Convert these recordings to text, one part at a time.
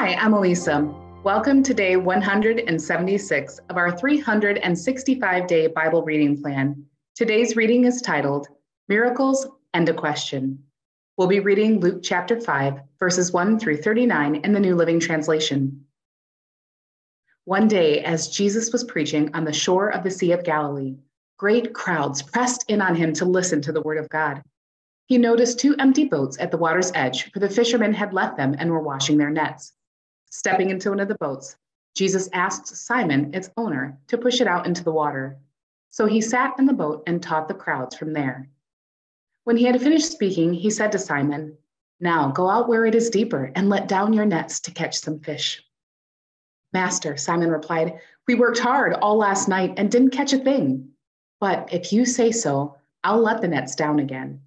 Hi, I'm Eliza. Welcome to day 176 of our 365 day Bible reading plan. Today's reading is titled Miracles and a Question. We'll be reading Luke chapter 5, verses 1 through 39 in the New Living Translation. One day, as Jesus was preaching on the shore of the Sea of Galilee, great crowds pressed in on him to listen to the word of God. He noticed two empty boats at the water's edge, for the fishermen had left them and were washing their nets. Stepping into one of the boats, Jesus asked Simon, its owner, to push it out into the water. So he sat in the boat and taught the crowds from there. When he had finished speaking, he said to Simon, Now go out where it is deeper and let down your nets to catch some fish. Master, Simon replied, We worked hard all last night and didn't catch a thing. But if you say so, I'll let the nets down again.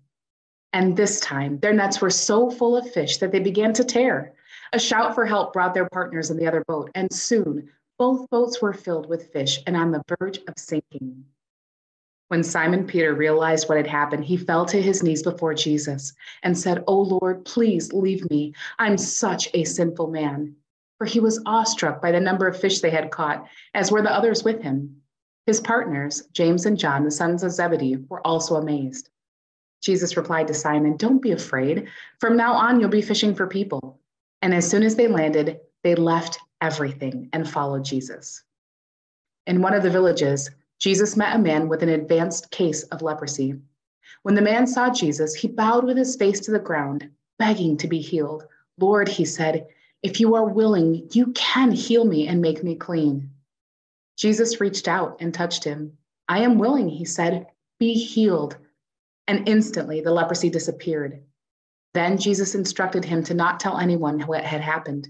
And this time, their nets were so full of fish that they began to tear. A shout for help brought their partners in the other boat, and soon both boats were filled with fish and on the verge of sinking. When Simon Peter realized what had happened, he fell to his knees before Jesus and said, Oh Lord, please leave me. I'm such a sinful man. For he was awestruck by the number of fish they had caught, as were the others with him. His partners, James and John, the sons of Zebedee, were also amazed. Jesus replied to Simon, Don't be afraid. From now on, you'll be fishing for people. And as soon as they landed, they left everything and followed Jesus. In one of the villages, Jesus met a man with an advanced case of leprosy. When the man saw Jesus, he bowed with his face to the ground, begging to be healed. Lord, he said, if you are willing, you can heal me and make me clean. Jesus reached out and touched him. I am willing, he said, be healed and instantly the leprosy disappeared. Then Jesus instructed him to not tell anyone what had happened.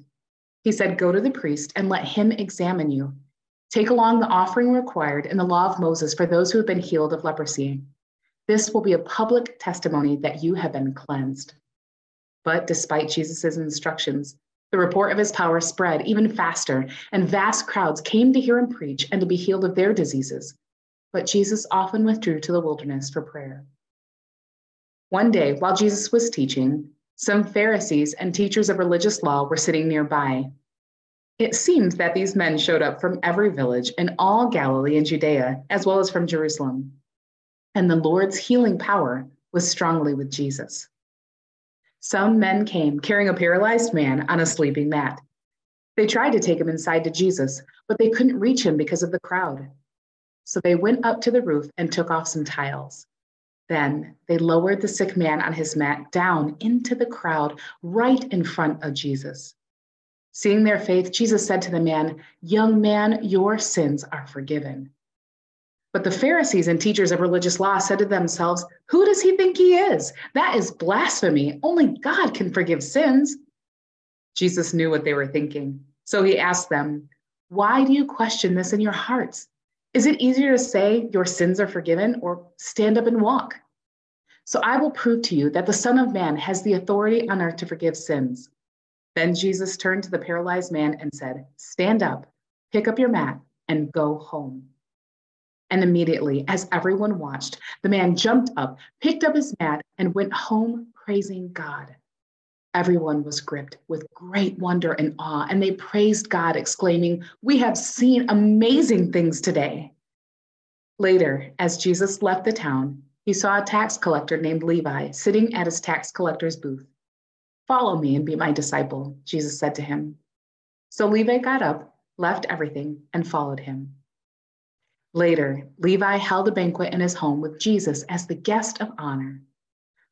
He said, Go to the priest and let him examine you. Take along the offering required in the law of Moses for those who have been healed of leprosy. This will be a public testimony that you have been cleansed. But despite Jesus' instructions, the report of his power spread even faster, and vast crowds came to hear him preach and to be healed of their diseases. But Jesus often withdrew to the wilderness for prayer. One day, while Jesus was teaching, some Pharisees and teachers of religious law were sitting nearby. It seemed that these men showed up from every village in all Galilee and Judea, as well as from Jerusalem. And the Lord's healing power was strongly with Jesus. Some men came carrying a paralyzed man on a sleeping mat. They tried to take him inside to Jesus, but they couldn't reach him because of the crowd. So they went up to the roof and took off some tiles. Then they lowered the sick man on his mat down into the crowd right in front of Jesus. Seeing their faith, Jesus said to the man, Young man, your sins are forgiven. But the Pharisees and teachers of religious law said to themselves, Who does he think he is? That is blasphemy. Only God can forgive sins. Jesus knew what they were thinking. So he asked them, Why do you question this in your hearts? Is it easier to say your sins are forgiven or stand up and walk? So I will prove to you that the Son of Man has the authority on earth to forgive sins. Then Jesus turned to the paralyzed man and said, Stand up, pick up your mat, and go home. And immediately, as everyone watched, the man jumped up, picked up his mat, and went home praising God. Everyone was gripped with great wonder and awe, and they praised God, exclaiming, We have seen amazing things today. Later, as Jesus left the town, he saw a tax collector named Levi sitting at his tax collector's booth. Follow me and be my disciple, Jesus said to him. So Levi got up, left everything, and followed him. Later, Levi held a banquet in his home with Jesus as the guest of honor.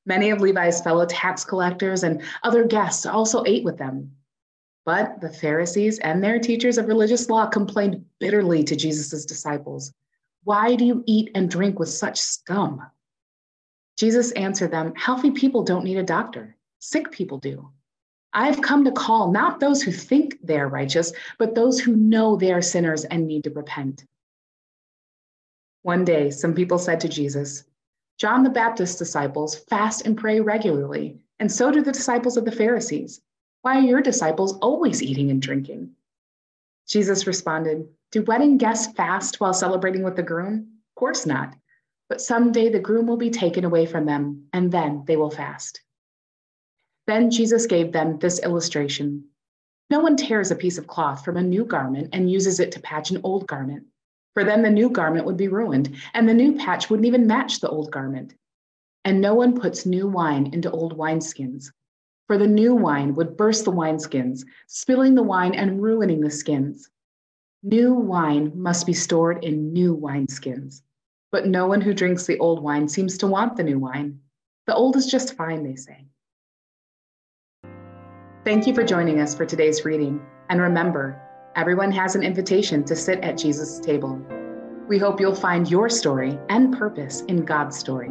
Many of Levi's fellow tax collectors and other guests also ate with them. But the Pharisees and their teachers of religious law complained bitterly to Jesus' disciples Why do you eat and drink with such scum? Jesus answered them Healthy people don't need a doctor, sick people do. I've come to call not those who think they are righteous, but those who know they are sinners and need to repent. One day, some people said to Jesus, John the Baptist's disciples fast and pray regularly, and so do the disciples of the Pharisees. Why are your disciples always eating and drinking? Jesus responded, Do wedding guests fast while celebrating with the groom? Of course not. But someday the groom will be taken away from them, and then they will fast. Then Jesus gave them this illustration No one tears a piece of cloth from a new garment and uses it to patch an old garment, for then the new garment would be ruined, and the new patch wouldn't even match the old garment. And no one puts new wine into old wineskins, for the new wine would burst the wineskins, spilling the wine and ruining the skins. New wine must be stored in new wineskins. But no one who drinks the old wine seems to want the new wine. The old is just fine, they say. Thank you for joining us for today's reading. And remember, everyone has an invitation to sit at Jesus' table. We hope you'll find your story and purpose in God's story.